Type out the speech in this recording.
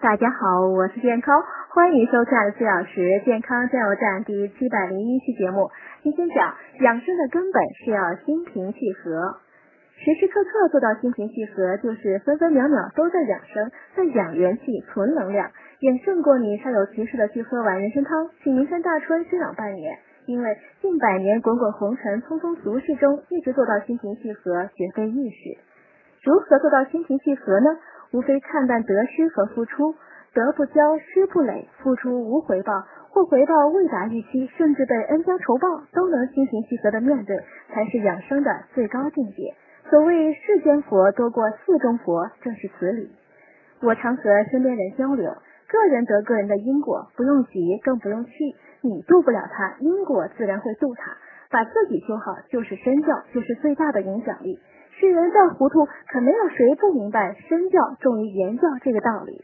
大家好，我是健康，欢迎收看四小时健康加油站第七百零一期节目。今天讲养生的根本是要心平气和，时时刻刻做到心平气和，就是分分秒秒都在养生，在养元气、存能量，远胜过你煞有其事的去喝碗人参汤，请名山大春休养半年。因为近百年滚滚红尘、匆匆俗世中，一直做到心平气和，绝非易事。如何做到心平气和呢？无非看淡得失和付出，得不骄，失不馁，付出无回报，或回报未达预期，甚至被恩将仇报，都能心平气和的面对，才是养生的最高境界。所谓世间佛多过寺中佛，正是此理。我常和身边人交流，个人得个人的因果，不用急，更不用气。你渡不了他，因果自然会渡他。把自己修好，就是身教，就是最大的影响力。世人再糊涂，可没有谁不明白身教重于言教这个道理。